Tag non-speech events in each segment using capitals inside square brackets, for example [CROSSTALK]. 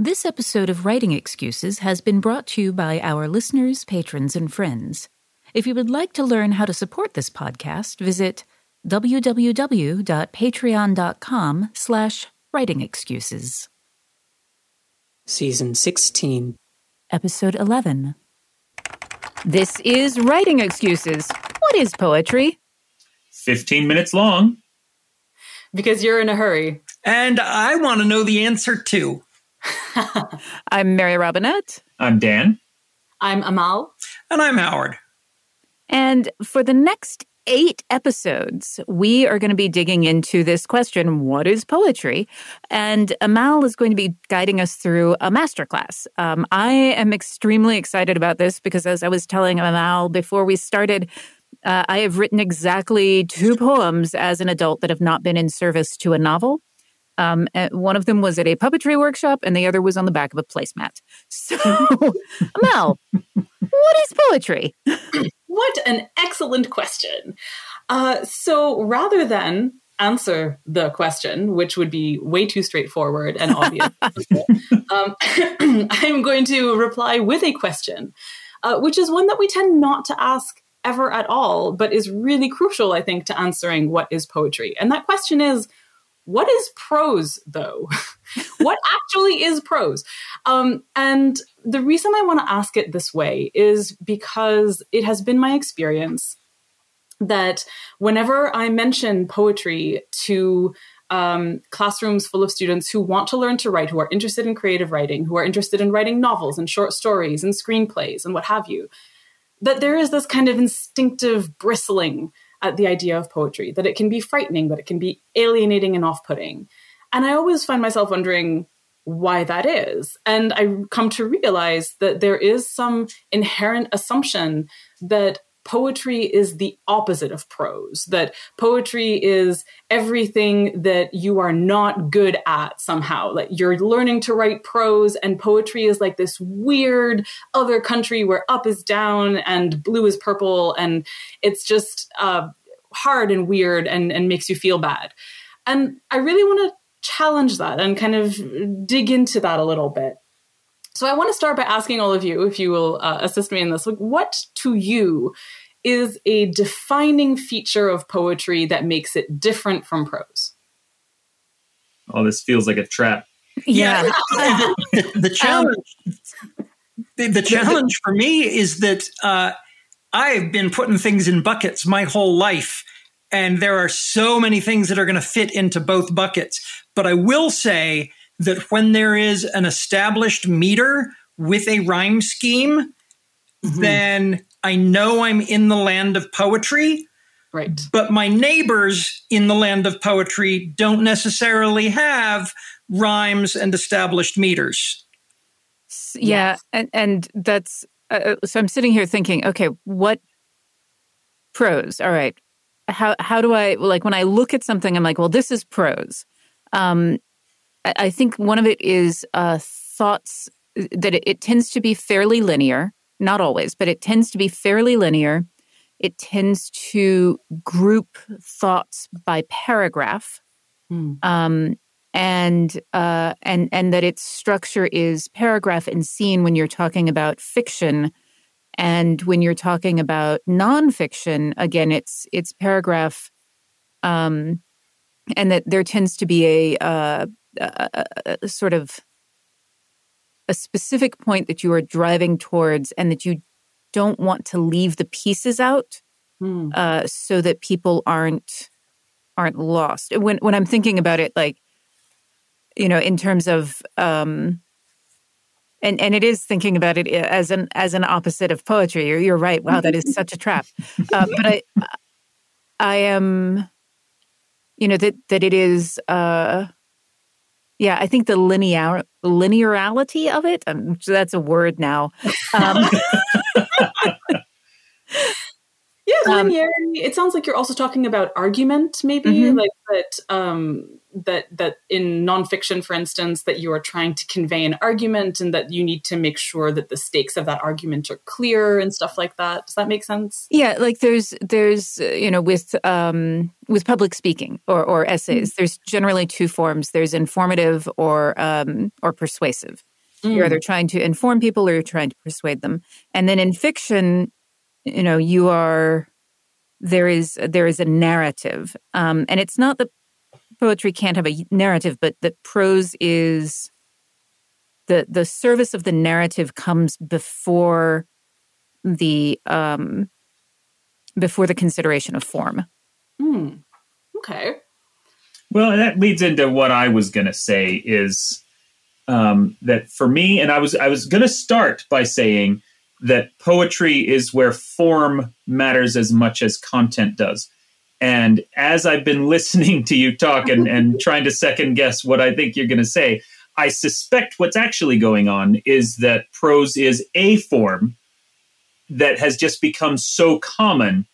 This episode of Writing Excuses has been brought to you by our listeners, patrons, and friends. If you would like to learn how to support this podcast, visit www.patreon.com slash writingexcuses. Season 16. Episode 11. This is Writing Excuses. What is poetry? 15 minutes long. Because you're in a hurry. And I want to know the answer too. [LAUGHS] I'm Mary Robinette. I'm Dan. I'm Amal. And I'm Howard. And for the next eight episodes, we are going to be digging into this question what is poetry? And Amal is going to be guiding us through a masterclass. Um, I am extremely excited about this because, as I was telling Amal before we started, uh, I have written exactly two poems as an adult that have not been in service to a novel. Um, one of them was at a puppetry workshop, and the other was on the back of a placemat. So, [LAUGHS] Mel, what is poetry? What an excellent question. Uh, so, rather than answer the question, which would be way too straightforward and obvious, [LAUGHS] um, [CLEARS THROAT] I'm going to reply with a question, uh, which is one that we tend not to ask ever at all, but is really crucial, I think, to answering what is poetry. And that question is what is prose though? [LAUGHS] what actually is prose? Um, and the reason I want to ask it this way is because it has been my experience that whenever I mention poetry to um, classrooms full of students who want to learn to write, who are interested in creative writing, who are interested in writing novels and short stories and screenplays and what have you, that there is this kind of instinctive bristling at the idea of poetry, that it can be frightening, that it can be alienating and off putting. And I always find myself wondering why that is. And I come to realize that there is some inherent assumption that poetry is the opposite of prose, that poetry is everything that you are not good at somehow. Like you're learning to write prose, and poetry is like this weird other country where up is down and blue is purple, and it's just uh, hard and weird and, and makes you feel bad. And I really want to challenge that and kind of dig into that a little bit. So I want to start by asking all of you, if you will uh, assist me in this, like what to you is a defining feature of poetry that makes it different from prose? Oh, this feels like a trap. Yeah. the, [LAUGHS] the, the, challenge, the, the, challenge for me is that uh, I've been putting things in buckets my whole life. And there are so many things that are going to fit into both buckets. But I will say that when there is an established meter with a rhyme scheme, mm-hmm. then I know I'm in the land of poetry. Right. But my neighbors in the land of poetry don't necessarily have rhymes and established meters. Yeah, yes. and and that's uh, so I'm sitting here thinking, okay, what prose? All right, how how do I like when I look at something? I'm like, well, this is prose. Um, I, I think one of it is uh, thoughts that it, it tends to be fairly linear not always, but it tends to be fairly linear. It tends to group thoughts by paragraph. Hmm. Um, and uh, and and that its structure is paragraph and scene when you're talking about fiction, and when you're talking about nonfiction, again, it's it's paragraph, um, and that there tends to be a, uh, a, a, a sort of a specific point that you are driving towards and that you don't want to leave the pieces out mm. uh, so that people aren't aren't lost. When when i'm thinking about it like you know in terms of um and and it is thinking about it as an as an opposite of poetry. You're, you're right. Wow that is [LAUGHS] such a trap. Uh, but i i am you know that that it is uh yeah, I think the linear linearity of it. Um, so that's a word now. Um, [LAUGHS] yeah, um, linearity. Um, it sounds like you're also talking about argument, maybe mm-hmm. like that. Um, that that in nonfiction, for instance, that you are trying to convey an argument and that you need to make sure that the stakes of that argument are clear and stuff like that. Does that make sense? Yeah, like there's there's uh, you know with um, with public speaking or or essays, mm. there's generally two forms. There's informative or um, or persuasive. Mm. You're either trying to inform people or you're trying to persuade them. And then in fiction, you know, you are there is there is a narrative, um, and it's not that poetry can't have a narrative, but that prose is the the service of the narrative comes before the um, before the consideration of form. Hmm. Okay. Well, that leads into what I was going to say is um, that for me, and I was I was going to start by saying that poetry is where form matters as much as content does. And as I've been [LAUGHS] listening to you talk and, and trying to second guess what I think you're going to say, I suspect what's actually going on is that prose is a form that has just become so common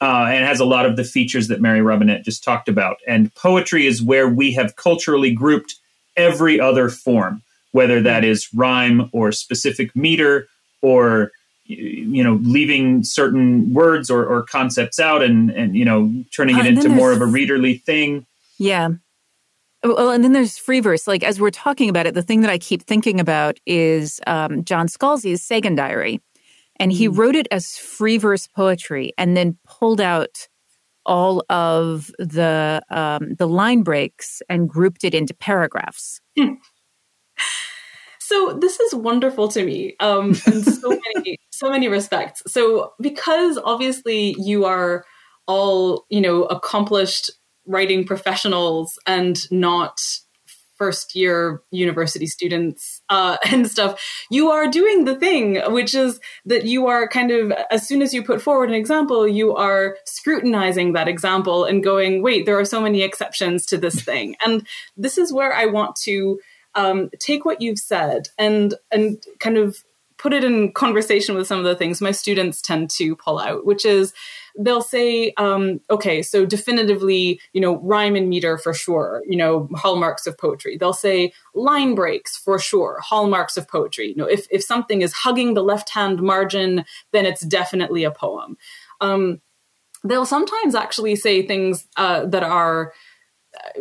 uh, and has a lot of the features that Mary Robinette just talked about. And poetry is where we have culturally grouped every other form, whether that is rhyme or specific meter or you know leaving certain words or, or concepts out and and you know turning uh, it into more of a readerly thing. Yeah. Well and then there's free verse. Like as we're talking about it the thing that i keep thinking about is um, john scalzi's sagan diary. And he mm. wrote it as free verse poetry and then pulled out all of the um, the line breaks and grouped it into paragraphs [LAUGHS] So this is wonderful to me um, in so [LAUGHS] many so many respects. So because obviously you are all you know accomplished writing professionals and not first year university students uh, [LAUGHS] and stuff, you are doing the thing, which is that you are kind of, as soon as you put forward an example, you are scrutinizing that example and going, wait, there are so many exceptions to this thing. And this is where I want to um, take what you've said and and kind of put it in conversation with some of the things my students tend to pull out, which is they'll say, um, okay, so definitively, you know, rhyme and meter for sure, you know, hallmarks of poetry. They'll say line breaks for sure, hallmarks of poetry. You know, if, if something is hugging the left hand margin, then it's definitely a poem. Um, they'll sometimes actually say things uh, that are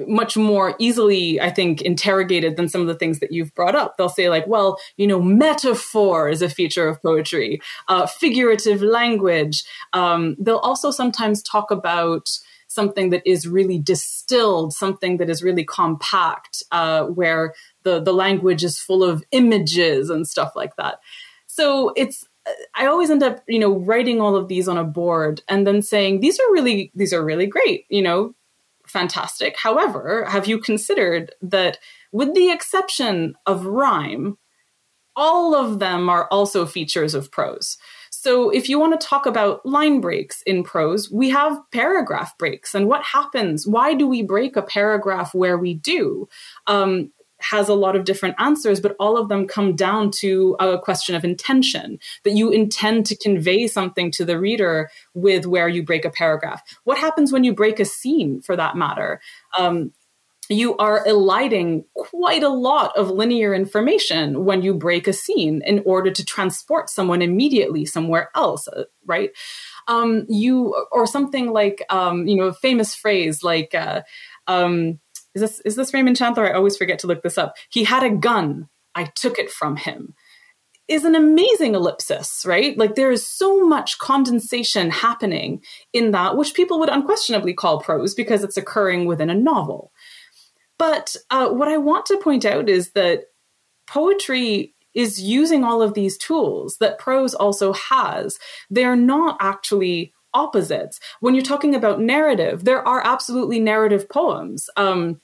much more easily, I think, interrogated than some of the things that you've brought up. They'll say, like, well, you know, metaphor is a feature of poetry, uh, figurative language. Um, they'll also sometimes talk about something that is really distilled, something that is really compact, uh, where the, the language is full of images and stuff like that. So it's I always end up, you know, writing all of these on a board and then saying these are really these are really great. You know, fantastic. However, have you considered that, with the exception of rhyme, all of them are also features of prose? So, if you want to talk about line breaks in prose, we have paragraph breaks. And what happens? Why do we break a paragraph where we do? Um, has a lot of different answers, but all of them come down to a question of intention that you intend to convey something to the reader with where you break a paragraph. What happens when you break a scene, for that matter? Um, you are eliding quite a lot of linear information when you break a scene in order to transport someone immediately somewhere else, uh, right? Um, you or something like um, you know a famous phrase like. Uh, um, is this is this Raymond Chandler? I always forget to look this up. He had a gun. I took it from him. Is an amazing ellipsis, right? Like there is so much condensation happening in that, which people would unquestionably call prose because it's occurring within a novel. But uh, what I want to point out is that poetry is using all of these tools that prose also has. They're not actually opposites. When you're talking about narrative, there are absolutely narrative poems. Um,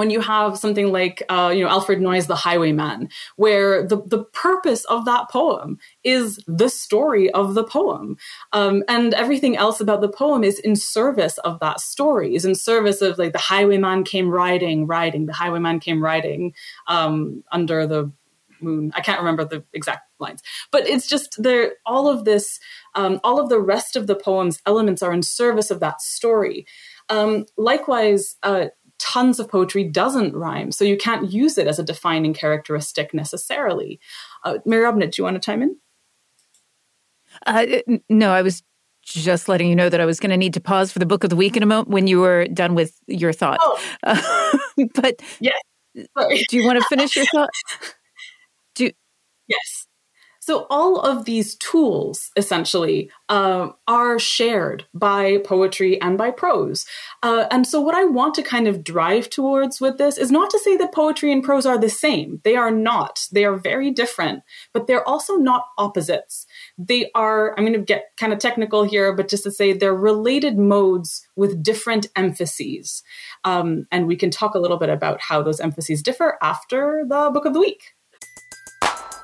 when you have something like uh, you know Alfred Noyes' The Highwayman, where the, the purpose of that poem is the story of the poem. Um, and everything else about the poem is in service of that story, is in service of like the highwayman came riding, riding, the highwayman came riding um, under the moon. I can't remember the exact lines, but it's just there. All of this, um, all of the rest of the poem's elements are in service of that story. Um, likewise, uh, tons of poetry doesn't rhyme. So you can't use it as a defining characteristic necessarily. Uh, Mary Robinette, do you want to chime in? Uh, no, I was just letting you know that I was going to need to pause for the book of the week in a moment when you were done with your thought. Oh. Uh, [LAUGHS] but yes. Sorry. do you want to finish your [LAUGHS] thought? Do yes. So all of these tools essentially uh, are shared by poetry and by prose. Uh, and so what I want to kind of drive towards with this is not to say that poetry and prose are the same. They are not. They are very different, but they're also not opposites. They are, I'm going to get kind of technical here, but just to say they're related modes with different emphases. Um, and we can talk a little bit about how those emphases differ after the book of the week.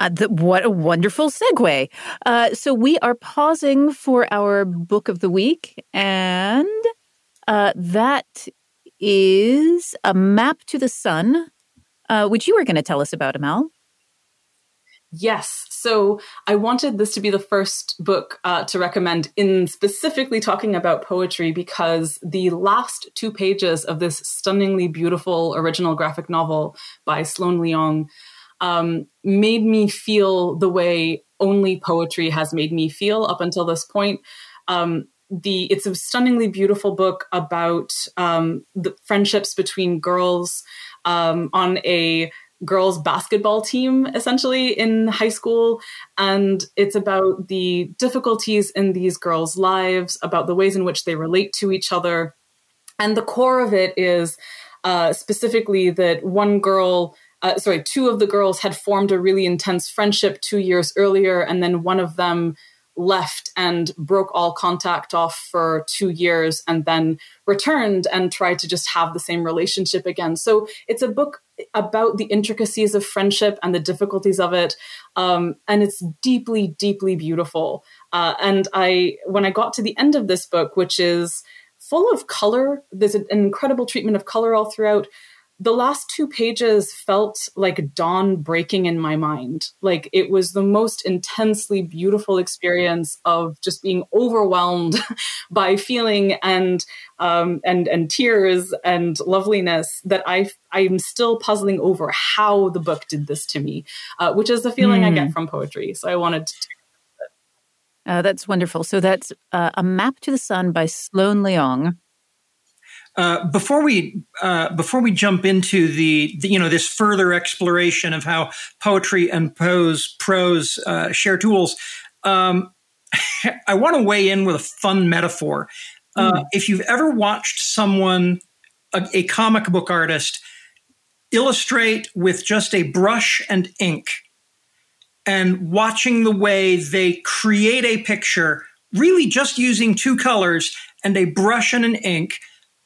Uh, the, what a wonderful segue. Uh, so we are pausing for our book of the week, and uh, that is A Map to the Sun, uh, which you were going to tell us about, Amal. Yes. So I wanted this to be the first book uh, to recommend in specifically talking about poetry because the last two pages of this stunningly beautiful original graphic novel by Sloane Leong um, made me feel the way only poetry has made me feel up until this point. Um, the it's a stunningly beautiful book about um, the friendships between girls um, on a girls basketball team essentially in high school and it's about the difficulties in these girls lives about the ways in which they relate to each other and the core of it is uh, specifically that one girl uh, sorry, two of the girls had formed a really intense friendship two years earlier, and then one of them left and broke all contact off for two years and then returned and tried to just have the same relationship again. So it's a book about the intricacies of friendship and the difficulties of it. Um, and it's deeply, deeply beautiful. Uh, and I, when I got to the end of this book, which is full of color, there's an incredible treatment of color all throughout the last two pages felt like dawn breaking in my mind. Like it was the most intensely beautiful experience of just being overwhelmed [LAUGHS] by feeling and um, and and tears and loveliness that I I'm still puzzling over how the book did this to me, uh, which is the feeling mm. I get hmm. from poetry. So I wanted to. Uh, that's wonderful. So that's uh, a map to the sun by Sloane Leong. Uh, before we uh, before we jump into the, the, you know this further exploration of how poetry and prose prose uh, share tools, um, [LAUGHS] I want to weigh in with a fun metaphor. Mm. If you've ever watched someone, a, a comic book artist, illustrate with just a brush and ink, and watching the way they create a picture, really just using two colors and a brush and an ink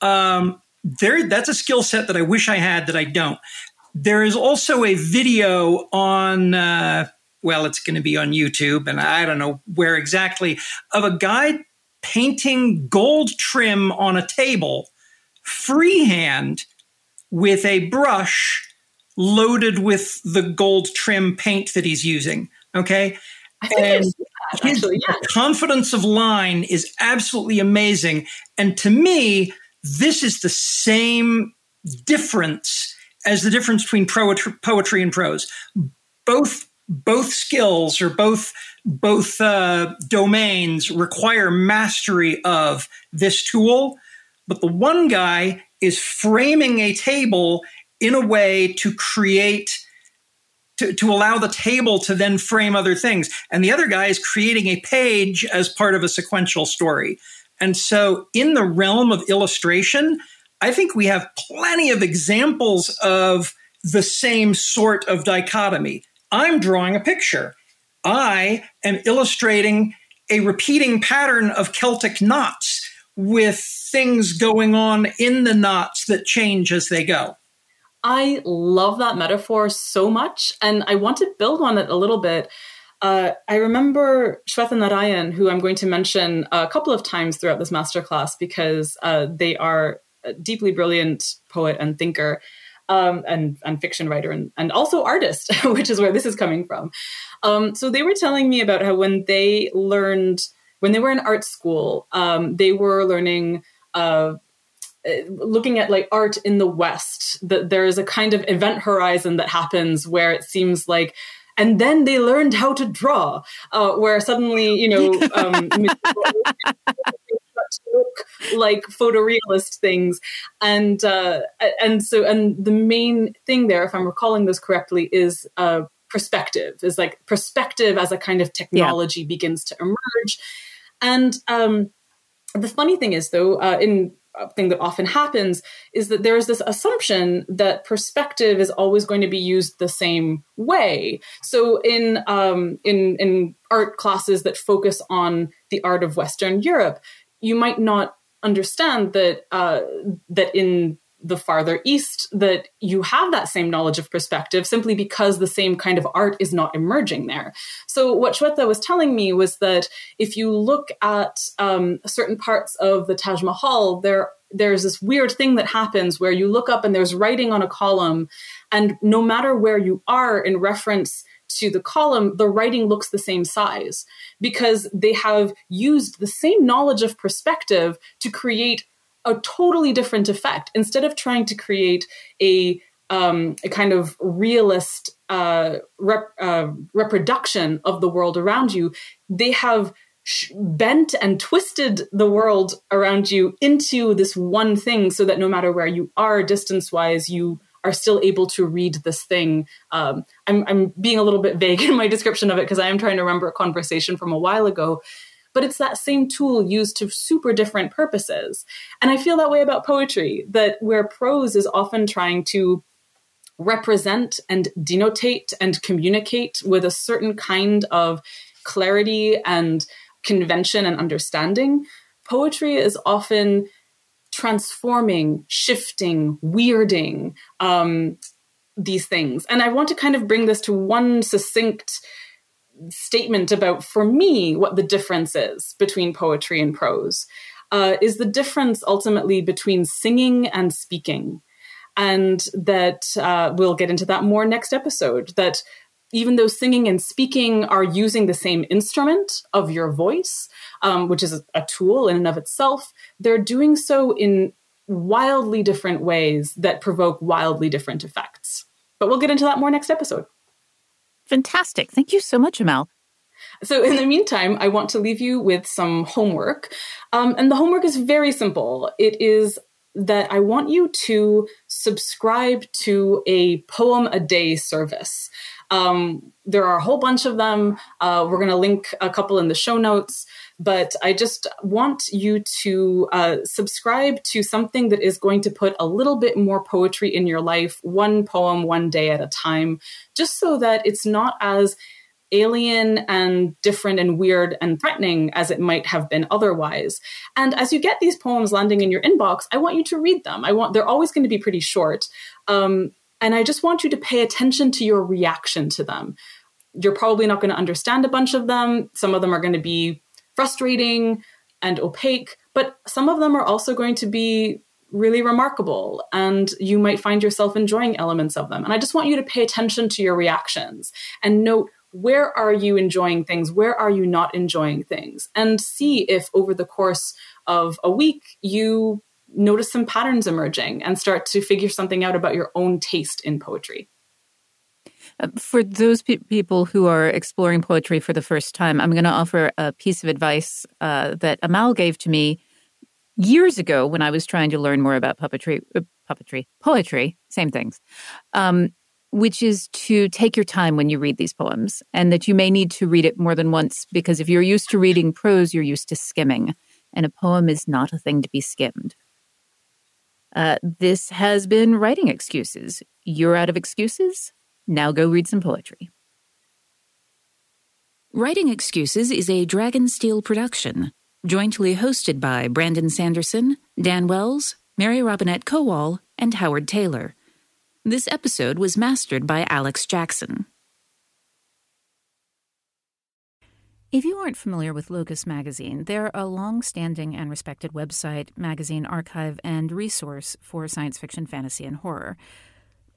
um, there, that's a skill set that I wish I had that I don't. There is also a video on, uh, well, it's going to be on YouTube, and I don't know where exactly, of a guy painting gold trim on a table freehand with a brush loaded with the gold trim paint that he's using. Okay. And actually, yeah. confidence of line is absolutely amazing. And to me, this is the same difference as the difference between poetry and prose. Both both skills or both both uh, domains require mastery of this tool, but the one guy is framing a table in a way to create to, to allow the table to then frame other things. And the other guy is creating a page as part of a sequential story. And so, in the realm of illustration, I think we have plenty of examples of the same sort of dichotomy. I'm drawing a picture. I am illustrating a repeating pattern of Celtic knots. with things going on in the knots that change as they go. I love that metaphor so much, and I want to build on it a little bit. Uh, I remember Shweta Narayan, who I'm going to mention a couple of times throughout this masterclass because uh, they are a deeply brilliant poet and thinker. Um, and and fiction writer and, and also artist, [LAUGHS] which is where this is coming from. Um, so they were telling me about how when they learned when they were in art school, um, they were learning uh, looking at like art in the West, that there is a kind of event horizon that happens where it seems like and then they learned how to draw, uh, where suddenly, you know, um, [LAUGHS] look like photorealist things, and uh, and so and the main thing there, if I'm recalling this correctly, is uh, perspective. Is like perspective as a kind of technology yeah. begins to emerge, and um, the funny thing is though, uh, in thing that often happens is that there is this assumption that perspective is always going to be used the same way. So in um, in in art classes that focus on the art of Western Europe, you might not understand that uh, that in the farther east that you have that same knowledge of perspective simply because the same kind of art is not emerging there. So what Shweta was telling me was that if you look at um, certain parts of the Taj Mahal, there there's this weird thing that happens where you look up and there's writing on a column, and no matter where you are in reference to the column, the writing looks the same size because they have used the same knowledge of perspective to create a totally different effect. Instead of trying to create a um, a kind of realist uh, rep, uh, reproduction of the world around you, they have sh- bent and twisted the world around you into this one thing, so that no matter where you are distance wise, you are still able to read this thing. Um, I'm, I'm being a little bit vague [LAUGHS] in my description of it because I am trying to remember a conversation from a while ago but it's that same tool used to super different purposes. And I feel that way about poetry, that where prose is often trying to represent and denotate and communicate with a certain kind of clarity and convention and understanding, poetry is often transforming, shifting, weirding um, these things. And I want to kind of bring this to one succinct statement about, for me, what the difference is between poetry and prose. Uh, is the difference ultimately between singing and speaking. And that uh, we'll get into that more next episode. That even though singing and speaking are using the same instrument of your voice, um, which is a, tool in and of itself, they're doing so in wildly different ways that provoke wildly different effects. But we'll get into that more next episode. Fantastic. Thank you so much, Amal. So, in the meantime, I want to leave you with some homework. Um, and the homework is very simple. It is that I want you to subscribe to a poem a day service. Um, there are a whole bunch of them. Uh, we're going to link a couple in the show notes. But I just want you to uh, subscribe to something that is going to put a little bit more poetry in your life, one poem, one day at a time, just so that it's not as alien and different and weird and threatening as it might have been otherwise. And as you get these poems landing in your inbox, I want you to read them. I want they're always going to be pretty short. Um, and I just want you to pay attention to your reaction to them. You're probably not going to understand a bunch of them. Some of them are going to be frustrating and opaque, but some of them are also going to be really remarkable and you might find yourself enjoying elements of them. And I just want you to pay attention to your reactions and note where are you enjoying things? Where are you not enjoying things? And see if over the course of a week you notice some patterns emerging and start to figure something out about your own taste in poetry. Uh, for those pe- people who are exploring poetry for the first time, I'm going to offer a piece of advice uh, that Amal gave to me years ago when I was trying to learn more about puppetry, uh, puppetry, poetry, same things, um, which is to take your time when you read these poems, and that you may need to read it more than once because if you're used to reading prose, you're used to skimming, and a poem is not a thing to be skimmed. Uh, this has been writing excuses. You're out of excuses. Now go read some poetry. Writing Excuses is a Dragonsteel production. jointly hosted by Brandon Sanderson, Dan Wells, Mary Robinette Kowal, and Howard Tayler. This episode was mastered by Alex Jackson. If you aren't familiar with Locus Magazine, they're a long standing and respected website, magazine archive, and resource for science fiction, fantasy, and horror.